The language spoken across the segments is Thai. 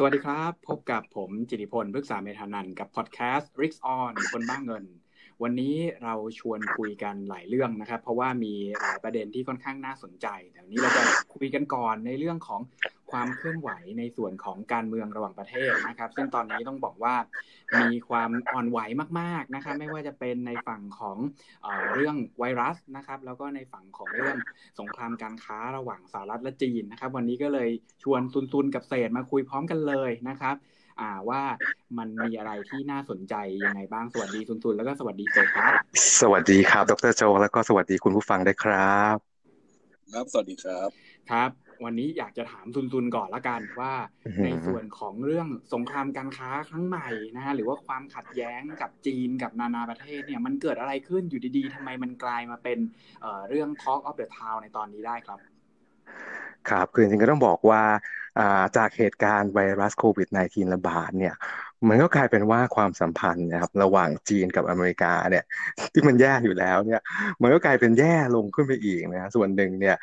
สวัสดีครับ พบกับผมจิติพลพฤกษาเมธานันกับพอดแคสต์ r i กออนคนบ้างเงิน วันนี้เราชวนคุยกันหลายเรื่องนะครับ เพราะว่ามีหลายประเด็นที่ค่อนข้างน่าสนใจแต่วันนี้เราจะคุยกันก่อนในเรื่องของ ความเคลื่อนไหวในส่วนของการเมืองระหว่างประเทศนะครับ ซึ่งตอนนี้ต้องบอกว่ามีความอ่อนไหวมากๆนะครับไม่ว่าจะเป็นในฝั่งของเรื่องไวรัสนะครับ แล้วก็ในฝั่งของเรื่องสงครามการค้าระหว่างสหรัฐและจีนนะครับ วันนี้ก็เลยชวนซุนๆกับเศษมาคุยพร้อมกันเลยนะครับอ่าว่ามันมีอะไรที่น่าสนใจยังไงบ้างสวัสดีซุนๆแล้วก็สวัสดีเศษครับ สวัสดีครับ ดรโจแล้วก็สวัสดีคุณผู้ฟังได้ครับ ครับสวัสดีครับ ครับ วันนี้อยากจะถามทุนๆก่อนละกันว่า ในส่วนของเรื่องสงครามการค้าครั้งใหม่นะฮะหรือว่าความขัดแย้งกับจีนกับนานาประเทศเนี่ยมันเกิดอะไรขึ้นอยู่ดีๆทำไมมันกลายมาเป็นเเรื่อง Talk of the Town ในตอนนี้ได้ครับ ครับคือจริงๆก็ต้องบอกว่าจากเหตุการณ์ไวรัสโควิด -19 ระบาดเนี่ยมันก็กลายเป็นว่าความสัมพันธ์นะครับระหว่างจีนกับอเมริกาเนี่ยที่มันแย่อยู่แล้วเนี่ยมันก็กลายเป็นแย่ลงขึ้นไปอีกนะส่วนหนึ่งเนี่ย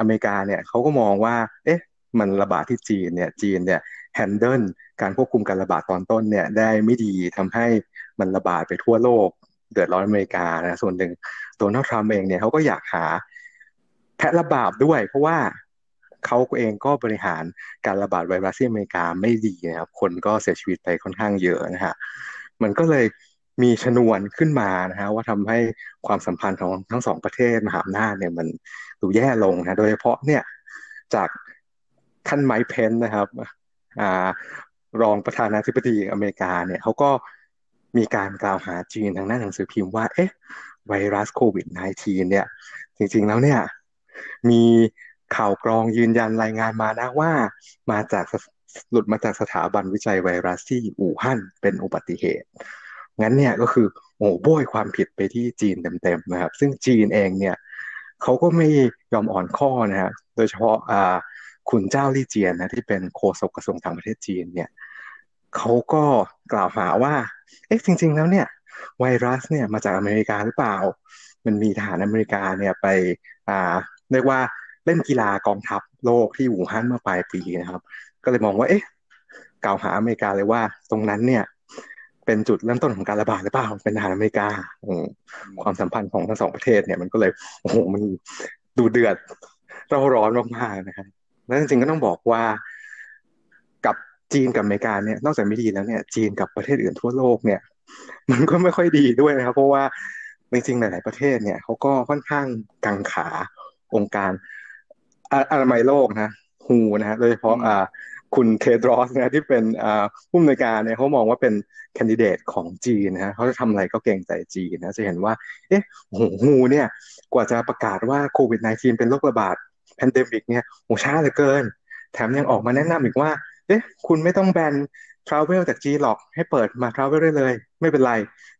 อเมริกาเนี่ยเขาก็มองว่า เอ๊ะ มันระบาดที่จีนเนี่ยจีนเนี่ยแฮนเดิลการควบคุมการระบาดตอนต้นเนี่ยได้ไม่ดีทำให้มันระบาดไปทั่วโลก เดือดร้อนอเมริกานะส่วนหนึ่งตัวนักทรัมเองเนี่ยเขาก็อยากหาแพะระบาดด้วย เพราะว่าเขาเองก็บริหารการระบาดไวรัสที่อเมริกาไม่ดีนะครับคนก็เสียชีวิตไปค่อนข้างเยอะนะฮะมันก็เลย มีชนวนขึ้นมานะฮะว่าทำให้ความสัมพันธ์ของทั้งสองประเทศมหาอำนาจเนี่ยมันดูแย่ลงนะโดยเฉพาะเนี่ยจากท่านไมค์เพนนะครับอ่ารองประธานาธิบดีอเมริกาเนี่ยเขาก็มีการกล่าวหาจีนทางหน้าหนังสือพิมพ์ว่า เอ๊ะ ไวรัสโควิด -19 เนี่ย จริงๆแล้วเนี่ย มีข่าวกรองยืนยันรายงานมานะว่ามาจากหลุดมาจากสถาบันวิจัยไวรัสที่อู่ฮั่นเป็นอุบัติเหตุ งั้นเนี่ยก็คือโอ้โบยความผิดไปที่จีนเต็มๆนะครับ ซึ่งจีนเองเนี่ยเขาก็ไม่ยอมอ่อนข้อนะฮะโดยเฉพาะอ่าคุณเจ้าลี่เจียนนะที่เป็นโฆษกกระทรวงต่างประเทศจีนเนี่ยเขาก็กล่าวหาว่าเอ๊ะจริง ๆ แล้วเนี่ยไวรัสเนี่ยมาจากอเมริกาหรือเปล่า มันมีทหารอเมริกาเนี่ยไปอ่าเรียกว่าเล่นกีฬากองทัพโลกที่อู่ฮั่นเมื่อปลายปีนะครับ ก็เลยมองว่าเอ๊ะกล่าวหาอเมริกาเลยว่าตรงนั้นเนี่ย เป็นจุดเริ่มต้นของการระบาดหรือเปล่าเป็นทหารอเมริกาความสัมพันธ์ของทั้งสองประเทศเนี่ยมันก็เลยโอ้โหมันดูเดือดเราร้อนมากๆนะครับแล้วจริงๆก็ต้องบอกว่ากับจีนกับอเมริกาเนี่ยนอกจากไม่ดีแล้วเนี่ย จีนกับประเทศอื่นทั่วโลกเนี่ย มันก็ไม่ค่อยดีด้วยนะครับ เพราะว่าจริงๆหลาย ๆประเทศเนี่ยเขาก็ค่อนข้างกังขาองค์การอนามัยโลกนะฮูนะฮะโดยเฉพาะอ่า คุณเทดรอสนะที่เป็นผู้อำนวยการเนี่ยเขามองว่าเป็นcandidate ของจีนนะเขาจะทำอะไรก็เกรงใจจีนนะจะเห็นว่า เอ๊ะโห WHO เนี่ยกว่าจะประกาศว่าโควิด -19 เป็นโรคระบาด pandemic เนี่ยโหช้าเหลือเกิน แถมยังออกมาแนะนำอีกว่า เอ๊ะคุณไม่ต้อง ban travel จากจีนหรอกให้เปิดมา travel ได้เลย ไม่เป็นไร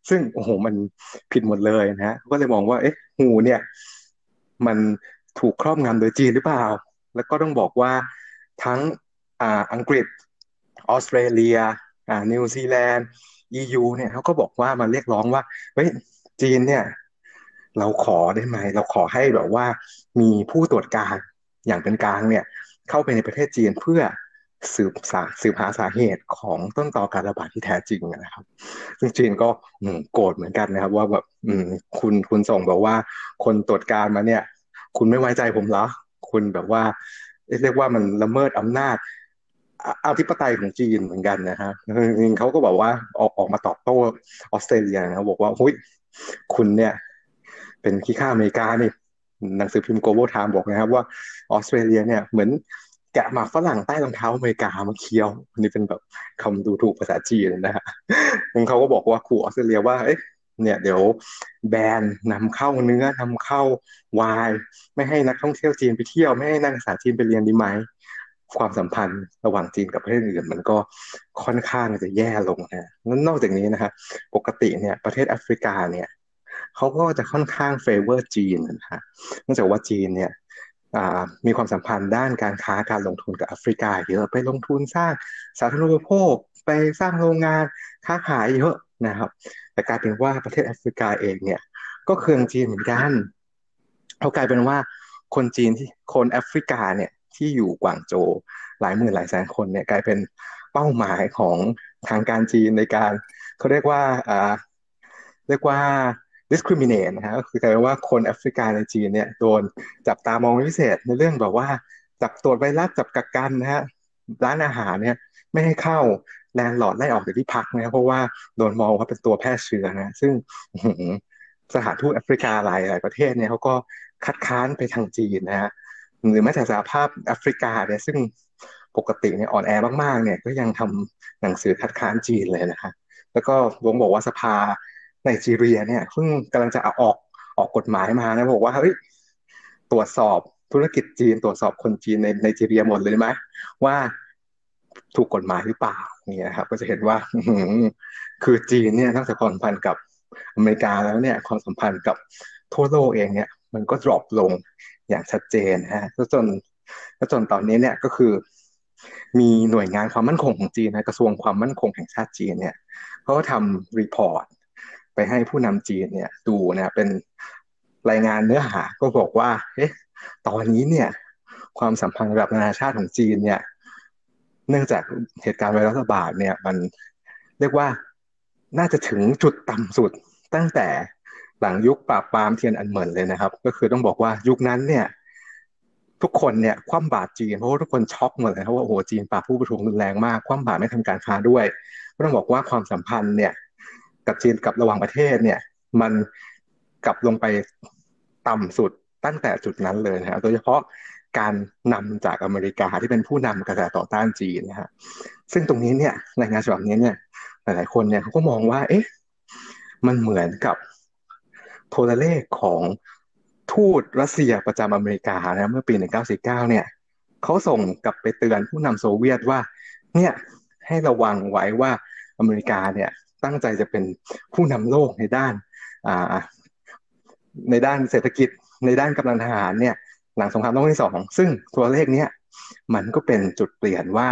ซึ่งโอ้โหมันผิดหมดเลยนะฮะก็เลยมองว่าเอ๊ะ WHO เนี่ย มันถูกครอบงำโดยจีนหรือเปล่า แล้วก็ต้องบอกว่าทั้ง อ่าอังกฤษออสเตรเลียอ่านิวซีแลนด์ EU เนี่ยเขาก็บอกว่ามาเรียกร้องว่าเฮ้ยจีนเนี่ย เราขอได้ไหม เราขอให้แบบว่ามีผู้ตรวจการอย่างเป็นกลางเนี่ย เข้าไปในประเทศจีนเพื่อสืบสาสืบหาสาเหตุของต้นตอการระบาดที่แท้จริงนะครับ ซึ่งจีนก็โกรธเหมือนกันนะครับ ว่าแบบคุณคุณส่งบอกว่า คนตรวจการมาเนี่ย คุณไม่ไว้ใจผมเหรอคุณแบบว่า เรียกว่ามันละเมิดอำนาจ อธิปไตยของจีนเหมือนกันนะฮะเขาก็บอกว่าออกออกมาตอบโต้ออสเตรเลียนะบอกว่าเฮ้ยคุณเนี่ย เป็นขี้ข้าอเมริกานี่หนังสือพิมพ์ Global Time บอกนะครับว่าออสเตรเลียเนี่ยเหมือนแกะหมากฝรั่งใต้รองเท้าอเมริกามาเคี้ยว นี่เป็นแบบคำดูถูกภาษาจีนนะฮะเขาก็บอกว่าครูออสเตรเลียว่าเอ๊ะเนี่ยเดี๋ยว ban นำเข้าเนื้อนำเข้าไวน์ ไม่ให้นักท่องเที่ยวจีนไปเที่ยว ไม่ให้นักศึกษาจีนไปเรียนดีไหม ความสัมพันธ์ระหว่างจีนกับประเทศอื่น มันก็ค่อนข้างจะแย่ลงนะนั้นนอกจากนี้นะครับปกติเนี่ยประเทศแอฟริกาเนี่ยเขาก็จะค่อนข้าง favor จีนนะฮะเนื่องจากว่าจีนเนี่ยมีความสัมพันธ์ด้านการค้าการลงทุนกับแอฟริกาเยอะไปลงทุนสร้างสาธารณูปโภคไปสร้างโรงงานค้าขายเยอะนะครับ แต่กลายเป็นว่าประเทศแอฟริกาเองเนี่ย ก็เคืองจีนเหมือนกันเขากลายเป็นว่าคนจีนที่คนแอฟริกาเนี่ย ที่อยู่กวางโจวหลายหมื่นหลายแสนคนเนี่ยกลายเป็นเป้าหมายของทางการจีนในการเขาเรียกว่าอ่าเรียกว่า discriminate นะฮะก็คือกลายเป็นว่าคนแอฟริกาในจีนเนี่ยโดนจับตามองพิเศษในเรื่องแบบว่าจับตรวจไวรัสจับกักกันนะฮะร้านอาหารเนี่ยไม่ให้เข้าแลนด์ลอดไล่ออกจากที่พักนะเพราะว่าโดนมองว่าเป็นตัวแพร่เชื้อนะซึ่งสถานทูตแอฟริกาหลายหลายประเทศเนี่ยเขาก็คัดค้านไปทางจีนนะฮะ หรือแม้แต่สหภาพแอฟริกาเนี่ยซึ่งปกติเนี่ยอ่อนแอมากๆเนี่ยก็ยังทำหนังสือคัดค้านจีนเลยนะฮะแล้วก็วงบอกว่าสภาไนจีเรียเนี่ยเพิ่งกำลังจะเอาออกออกกฎหมายมานะบอกว่าเฮ้ยตรวจสอบธุรกิจจีน ตรวจสอบคนจีนในไนจีเรียหมดเลยไหมว่าถูกกฎหมายหรือเปล่าเนี่ยครับ ก็จะเห็นว่าคือจีนเนี่ยตั้งแต่ความสัมพันธ์กับอเมริกาแล้วเนี่ยความสัมพันธ์กับทั่วโลกเองเนี่ย มันก็ดรอปลงอย่างชัดเจนฮะแล้วจนแล้วจนตอนนี้เนี่ยก็คือ มีหน่วยงานความมั่นคงของจีนนะกระทรวงความมั่นคงแห่งชาติจีนเนี่ยเขาก็ทำ report ไปให้ผู้นำจีนเนี่ยดูนะเป็นรายงานเนื้อหาก็บอกว่าเอ๊ะตอนนี้เนี่ย ความสัมพันธ์ระดับนานาชาติของจีนเนี่ย เนื่องจากเหตุการณ์ไวรัสระบาดเนี่ย มันเรียกว่าน่าจะถึงจุดต่ำสุดตั้งแต่ หลังยุคปราบปรามเทียนอันเหมินเลยนะครับ ก็คือต้องบอกว่ายุคนั้นเนี่ย ทุกคนเนี่ยคว่ำบาตรจีนเพราะว่าทุกคนช็อกหมดเลยเพราะว่าโอ้โหจีนปราบผู้ประท้วงรุนแรงมากคว่ำบาตรไม่ทำการค้าด้วยก็ต้องบอกว่าความสัมพันธ์เนี่ย กับจีนกับระหว่างประเทศเนี่ย มันกลับลงไปต่ำสุดตั้งแต่จุดนั้นเลยนะฮะโดยเฉพาะการนำจากอเมริกาที่เป็นผู้นำกระแสต่อต้านจีนนะฮะซึ่งตรงนี้เนี่ยในงานฉบับนี้เนี่ย หลายๆคนเนี่ยเขาก็มองว่า เอ๊ะ มันเหมือนกับ โทรเลขของทูตรัสเซียประจำอเมริกานะเมื่อปี 1949 เนี่ยเขาส่งกลับไปเตือนผู้นำโซเวียตว่า เนี่ยให้ระวังไว้ว่าอเมริกาเนี่ยตั้งใจจะเป็นผู้นำโลกในด้านในด้านเศรษฐกิจในด้านกำลังทหารเนี่ย หลังสงครามโลกที่สองซึ่งตัวเลขเนี้ยมันก็เป็นจุดเปลี่ยนว่า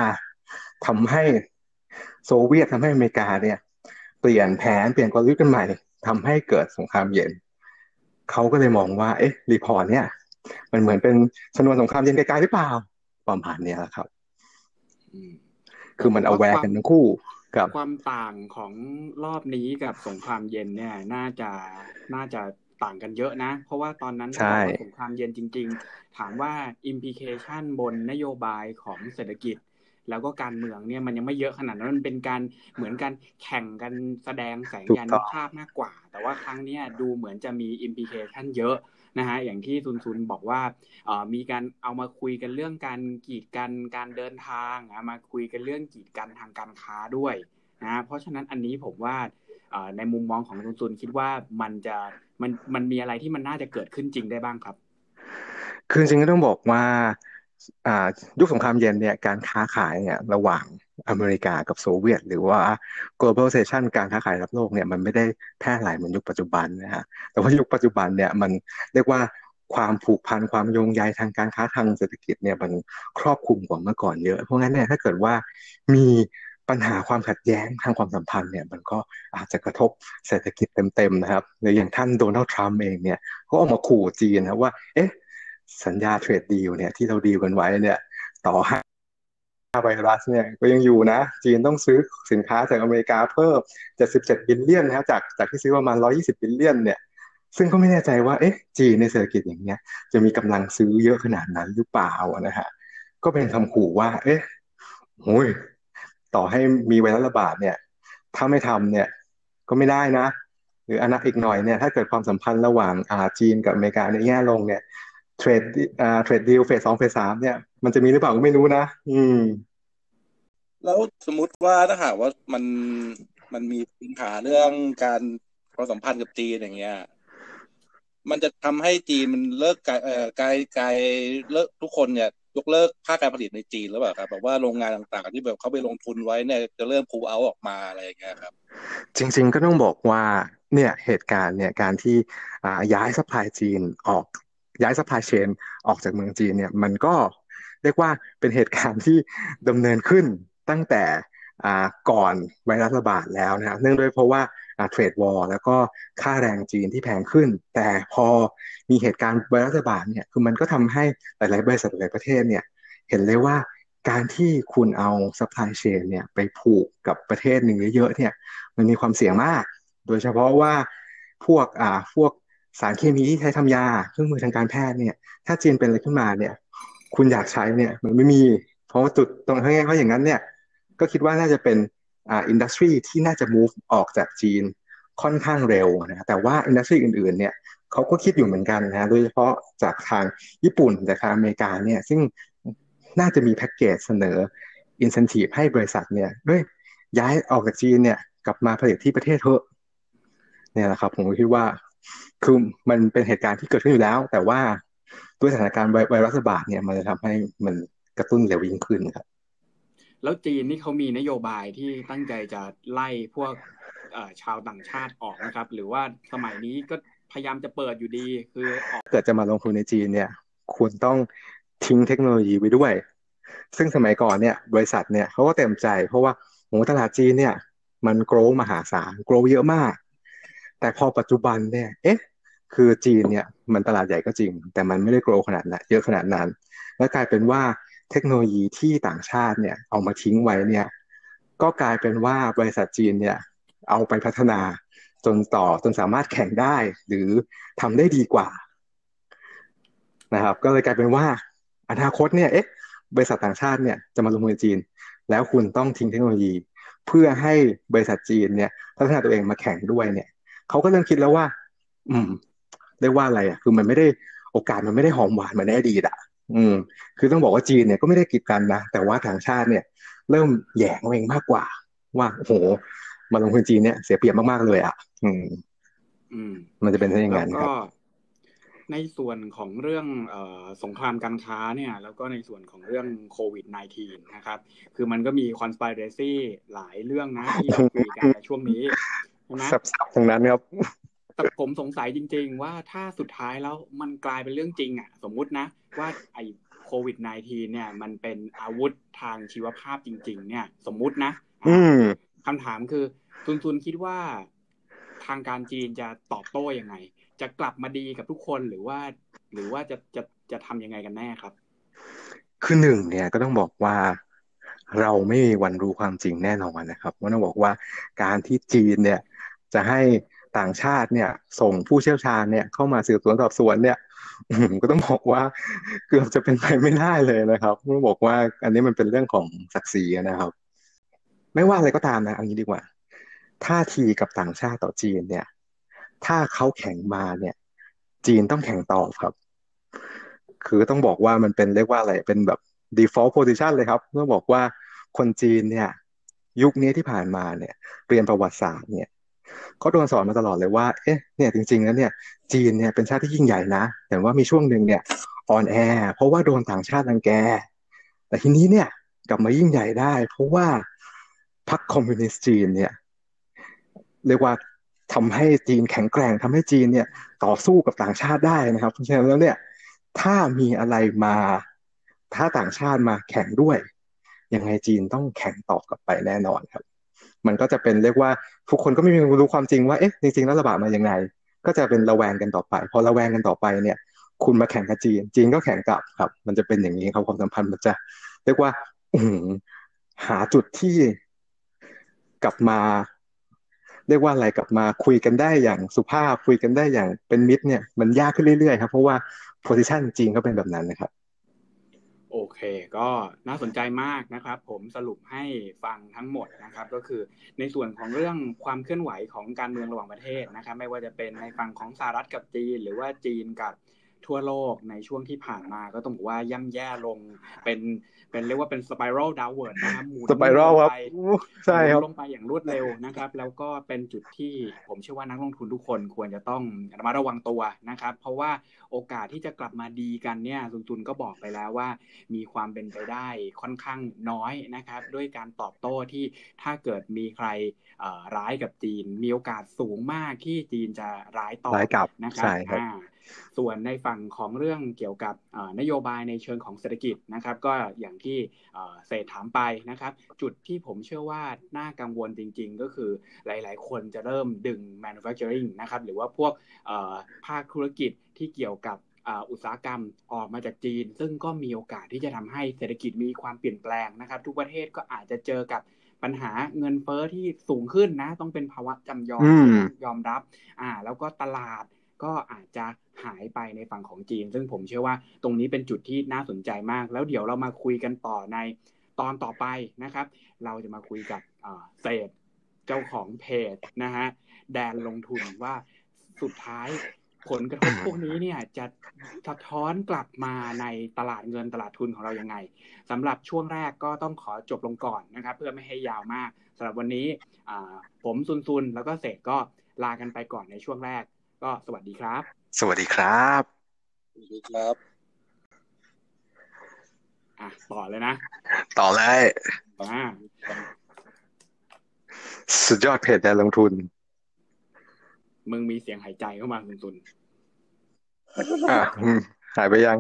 ทำให้โซเวียตทำให้อเมริกาเนี่ย เปลี่ยนแผนเปลี่ยนกลยุทธ์กันใหม่ทำให้เกิดสงครามเย็น เขาก็เลยมองว่าเอ๊ะ report เนี่ย มันเหมือนเป็นชนวนสงครามเย็นกลายๆหรือเปล่าประมาณนี้แหละครับคือมัน aware กันทั้งคู่กับความต่างของรอบนี้กับสงครามเย็นเนี่ย น่าจะน่าจะต่างกันเยอะนะ เพราะว่าตอนนั้นสงครามเย็นจริง ๆ ถามว่า implication บนนโยบายของเศรษฐกิจ แล้วก็การเมืองเนี่ยมันยังไม่เยอะขนาดนั้นมันเป็นการเหมือนกันแข่งกันแสดงแสงยานุภาพมากกว่า แต่ว่าครั้งนี้ดูเหมือนจะมีอิมพิเคชันเยอะนะฮะอย่างที่ซุนซุนบอกว่ามีการเอามาคุยกันเรื่องการกีดกันการเดินทางมาคุยกันเรื่องกีดกันทางการค้าด้วยนะเพราะฉะนั้นอันนี้ผมว่าในมุมมองของซุนซุนคิดว่ามันจะมันมันมีอะไรที่มันน่าจะเกิดขึ้นจริงได้บ้างครับ คือจริงก็ต้องบอกว่ายุคสงครามเย็นเนี่ยการค้าขายเนี่ยระหว่าง อเมริกากับโซเวียต หรือว่า globalization การค้าขายรับโลกเนี่ยมันไม่ได้แพร่หลายเหมือนยุคปัจจุบันนะฮะแต่ว่ายุคปัจจุบันเนี่ยมันเรียกว่าความผูกพันความโยงใยทางการค้าทางเศรษฐกิจเนี่ยมันครอบคลุมกว่าเมื่อก่อนเยอะ เพราะงั้นเนี่ยถ้าเกิดว่ามีปัญหาความขัดแย้งทางความสัมพันธ์เนี่ยมันก็อาจจะกระทบเศรษฐกิจเต็มๆนะครับหรืออย่างท่านโดนัลด์ทรัมป์เองเนี่ยก็ออกมาขู่จีนนะว่า เอ๊ะ สัญญาเทรดดีลเนี่ยที่เราดีลกันไว้เนี่ยต่อให้ ไวรัสเนี่ยก็ยังอยู่นะ จีนต้องซื้อสินค้าจากอเมริกาเพิ่ม 77 billion นะครับจากจากที่ซื้อประมาณ 120 billion เนี่ยซึ่งก็ไม่แน่ใจว่าเอ๊ะจีนในเศรษฐกิจอย่างเงี้ยจะมีกำลังซื้อเยอะขนาดนั้นหรือเปล่านะฮะก็เป็นคำขู่ว่า เอ๊ะโอ้ยต่อให้มีไวรัสระบาดเนี่ย ถ้าไม่ทำเนี่ย ก็ไม่ได้นะ หรืออนาคตอีกหน่อยเนี่ย ถ้าเกิดความสัมพันธ์ระหว่างอาจีนกับอเมริกาในแง่ลงเนี่ยเทรดอ่าเทรดดีลเฟสสองเฟสสามเนี่ยมันจะมีหรือเปล่าก็ไม่รู้นะ อืม แล้วสมมติว่าถ้าหากว่ามันมันมีปัญหาเรื่องการความสัมพันธ์กับจีนอย่างเงี้ย มันจะทำให้จีนมันเลิกกายเอ่อกายกายเลิกทุกคนเนี่ยยกเลิกภาคการผลิตในจีนหรือเปล่าครับแบบว่าโรงงานต่างๆ ที่แบบเขาไปลงทุนไว้เนี่ยจะเริ่มพูเอาออกมาอะไรอย่างเงี้ยครับ จริง ๆ ก็ต้องบอกว่าเนี่ยเหตุการณ์เนี่ยการที่ย้าย supply chain ออกย้าย supply chain ออกจากเมืองจีนเนี่ยมันก็เรียกว่าเป็นเหตุการณ์ที่ดำเนินขึ้น ตั้งแต่ก่อนไวรัสระบาดแล้วนะครับเนื่องด้วยเพราะว่า trade war แล้วก็ค่าแรงจีนที่แพงขึ้น แต่พอมีเหตุการณ์ไวรัสระบาดเนี่ยคือมันก็ทำให้หลาย ๆ บริษัทหลายประเทศเนี่ยเห็นเลยว่าการที่คุณเอา supply chain เนี่ยไปผูกกับประเทศหนึ่งเยอะๆเนี่ยมันมีความเสี่ยงมาก โดยเฉพาะว่าพวกอ่าพวกสารเคมีที่ใช้ทำยาเครื่องมือทางการแพทย์เนี่ย ถ้าจีนเป็นอะไรขึ้นมาเนี่ย คุณอยากใช้เนี่ยมันไม่มี เพราะว่าจุดตรงนี้เพราะอย่างนั้นเนี่ย ก็คิดว่าน่าจะเป็นอ่าอินดัสทรีที่น่าจะ move ออกจากจีนค่อนข้างเร็วนะแต่ว่าอินดัสทรีอื่นๆเนี่ยเขาก็คิดอยู่เหมือนกันนะโดยเฉพาะจากทางญี่ปุ่นจากทางอเมริกาเนี่ยซึ่งน่าจะมีแพ็กเกจเสนออินสันทีฟให้บริษัทเนี่ยด้วยย้ายออกจากจีนเนี่ยกลับมาผลิตที่ประเทศเถอะเนี่ยแหละครับผมคิดว่าคือมันเป็นเหตุการณ์ที่เกิดขึ้นอยู่แล้ว แต่ว่าด้วยสถานการณ์ไวรัสระบาดเนี่ยมันจะทำให้มันกระตุ้นเร็วยิ่งขึ้นครับ แล้วจีนนี่เขามีนโยบายที่ตั้งใจจะไล่พวกชาวต่างชาติออกนะครับ หรือว่าสมัยนี้ก็พยายามจะเปิดอยู่ดี คือออกเกิดจะมาลงทุนในจีนเนี่ยคุณต้องทิ้งเทคโนโลยีไว้ด้วย ซึ่งสมัยก่อนเนี่ย บริษัทเนี่ยเขาก็เต็มใจ เพราะว่าโหตลาดจีนเนี่ย มันโกรมหาศาลโกรเยอะมาก แต่พอปัจจุบันเนี่ย เอ๊ะ คือจีนเนี่ย มันตลาดใหญ่ก็จริง แต่มันไม่ได้โกรขนาดนั้นเยอะขนาดนั้น และกลายเป็นว่า เทคโนโลยีที่ต่างชาติเนี่ยเอามาทิ้งไว้เนี่ยก็กลายเป็นว่าบริษัทจีนเนี่ยเอาไปพัฒนาจนต่อจนสามารถแข่งได้ หรือทำได้ดีกว่านะครับ ก็เลยกลายเป็นว่าอนาคตเนี่ยเอ๊ะบริษัทต่างชาติเนี่ยจะมาลงมือจีน แล้วคุณต้องทิ้งเทคโนโลยี เพื่อให้บริษัทจีนเนี่ยพัฒนาตัวเองมาแข่งด้วยเนี่ยเขาก็เริ่มคิดแล้วว่า อืมเรียกว่าอะไรอะ คือมันไม่ได้โอกาสมันไม่ได้หอมหวานเหมือนในอดีตอะ อืม คือต้องบอกว่าจีนเนี่ยก็ไม่ได้กีดกันนะ แต่ว่าต่างชาติเนี่ย เริ่มแย่งเองมากกว่า ว่าโอ้โหมาลงทุนจีนเนี่ยเสียเปรียบมากๆเลยอะ อืม อืม มันจะเป็นเช่นนั้นครับในส่วนของเรื่องอสงครามการค้าเนี่ย แล้วก็ในส่วนของเรื่องโควิด -19 นะครับ คือมันก็มีคอน spiracy หลายเรื่องนะที่เราคุยกันในช่วงนี้ใช่ไหมสับๆตรงนั้นครับ แต่ผมสงสัยจริง ๆ ว่าถ้าสุดท้ายแล้วมันกลายเป็นเรื่องจริงอะ สมมุตินะ ว่าไอโควิด -19 เนี่ย มันเป็นอาวุธทางชีวภาพจริง ๆ เนี่ย สมมุตินะคำถามคือซุนซุนคิดว่าทางการจีนจะตอบโต้ยังไง จะกลับมาดีกับทุกคนหรือว่า หรือว่าจะจะจะทำยังไงกันแน่ครับ คือหนึ่งเนี่ยก็ต้องบอกว่าเราไม่มีวันรู้ความจริงแน่นอนนะครับว่าต้องบอกว่าการที่จีนเนี่ยจะให้ ต่างชาติเนี่ย ส่งผู้เชี่ยวชาญเนี่ยเข้ามาสืบสวนสอบสวนเนี่ยก็ต้องบอกว่าเกือบจะเป็นไปไม่ได้เลยนะครับต้องบอกว่าอันนี้มันเป็นเรื่องของศักดิ์ศรีนะครับ ไม่ว่าอะไรก็ตามนะอันนี้ดีกว่าท่าทีกับต่างชาติต่อจีนเนี่ย ถ้าเขาแข่งมาเนี่ย จีนต้องแข่งตอบครับ คือต้องบอกว่ามันเป็นเรียกว่าอะไรเป็นแบบ default position เลยครับต้องบอกว่าคนจีนเนี่ย ยุคนี้ที่ผ่านมาเนี่ย เรียนประวัติศาสตร์เนี่ย เขาโดนสอนมาตลอดเลยว่า เอ๊ะ เนี่ยจริงๆแล้วเนี่ย จีนเนี่ยเป็นชาติที่ยิ่งใหญ่นะ แต่ว่ามีช่วงหนึ่งเนี่ยอ่อนแอ เพราะว่าโดนต่างชาติรังแก แต่ทีนี้เนี่ยกลับมายิ่งใหญ่ได้ เพราะว่าพรรคคอมมิวนิสต์จีนเนี่ยเรียกว่าทำให้จีนแข็งแกร่งทำให้จีนเนี่ยต่อสู้กับต่างชาติได้นะครับเพราะฉะนั้นแล้วเนี่ยถ้ามีอะไรมาถ้าต่างชาติมาแข่งด้วย ยังไงจีนต้องแข่งตอบกลับไปแน่นอนครับ มันก็จะเป็นเรียกว่าทุกคนก็ไม่มีรู้ความจริงว่าเอ๊ะจริงๆแล้วระบาดมายังไง ก็จะเป็นระแวงกันต่อไป พอระแวงกันต่อไปเนี่ย คุณมาแข่งกับจีน จีนก็แข่งกลับครับ มันจะเป็นอย่างนี้ครับความสัมพันธ์มันจะ เรียกว่าหาจุดที่กลับมา เรียกว่าอะไรกลับมาคุยกันได้อย่างสุภาพคุยกันได้อย่างเป็นมิตรเนี่ย มันยากขึ้นเรื่อยๆครับเพราะว่าโพซิชันจริงก็เป็นแบบนั้นนะครับ โอเคก็น่าสนใจมากนะครับ ผมสรุปให้ฟังทั้งหมดนะครับ ก็คือในส่วนของเรื่องความเคลื่อนไหวของการเมืองระหว่างประเทศนะครับ ไม่ว่าจะเป็นในฝั่งของสหรัฐกับจีน หรือว่าจีนกับ ทั่วโลกในช่วงที่ผ่านมาก็ต้องบอกว่าย่ำแย่ลงเป็นเป็นเรียกว่าเป็นสไปรัลดาวเวิร์ดนะครับหมุนสไปรัลครับใช่ครับลงไปอย่างรวดเร็วนะครับ แล้วก็เป็นจุดที่ผมเชื่อว่านักลงทุนทุกคนควรจะต้องระมัดระวังตัวนะครับ เพราะว่าโอกาสที่จะกลับมาดีกันเนี่ยซุนตุนก็บอกไปแล้วว่า มีความเป็นไปได้ค่อนข้างน้อยนะครับ ด้วยการตอบโต้ที่ถ้าเกิดมีใครร้ายกับจีน มีโอกาสสูงมากที่จีนจะร้ายต่อนะครับ ส่วนในฝั่งของเรื่องเกี่ยวกับนโยบายในเชิงของเศรษฐกิจนะครับ ก็อย่างที่เศษถามไปนะครับ จุดที่ผมเชื่อว่าน่ากังวลจริง ๆ ก็คือหลาย ๆ คนจะเริ่มดึง manufacturing นะครับ หรือว่าพวกภาคธุรกิจที่เกี่ยวกับอุตสาหกรรมออกมาจากจีน ซึ่งก็มีโอกาสที่จะทำให้เศรษฐกิจมีความเปลี่ยนแปลงนะครับ ทุกประเทศก็อาจจะเจอกับปัญหาเงินเฟอ้อที่สูงขึ้นนะ ต้องเป็นภาวะจำยอมยอมรับ อ่า แล้วก็ตลาด ก็อาจจะหายไปในฝั่งของจีน ซึ่งผมเชื่อว่าตรงนี้เป็นจุดที่น่าสนใจมาก แล้วเดี๋ยวเรามาคุยกันต่อในตอนต่อไปนะครับ เราจะมาคุยกับเศษเจ้าของเพจนะฮะแดนลงทุนว่าสุดท้ายผลกระทบพวกนี้เนี่ยจะสะท้อนกลับมาในตลาดเงินตลาดทุนของเรายังไงสำหรับช่วงแรกก็ต้องขอจบลงก่อนนะครับ เพื่อไม่ให้ยาวมากสำหรับวันนี้ผมซุนซุนแล้วก็เสกก็ลากันไปก่อนในช่วงแรก ก็สวัสดีครับ สวัสดีครับสวัสดีครับอะต่อเลยนะ ต่อเลยอ่าสุดยอดเพจแดนลงทุน มึงมีเสียงหายใจเข้ามาคุณตุนอ่าหายไปยัง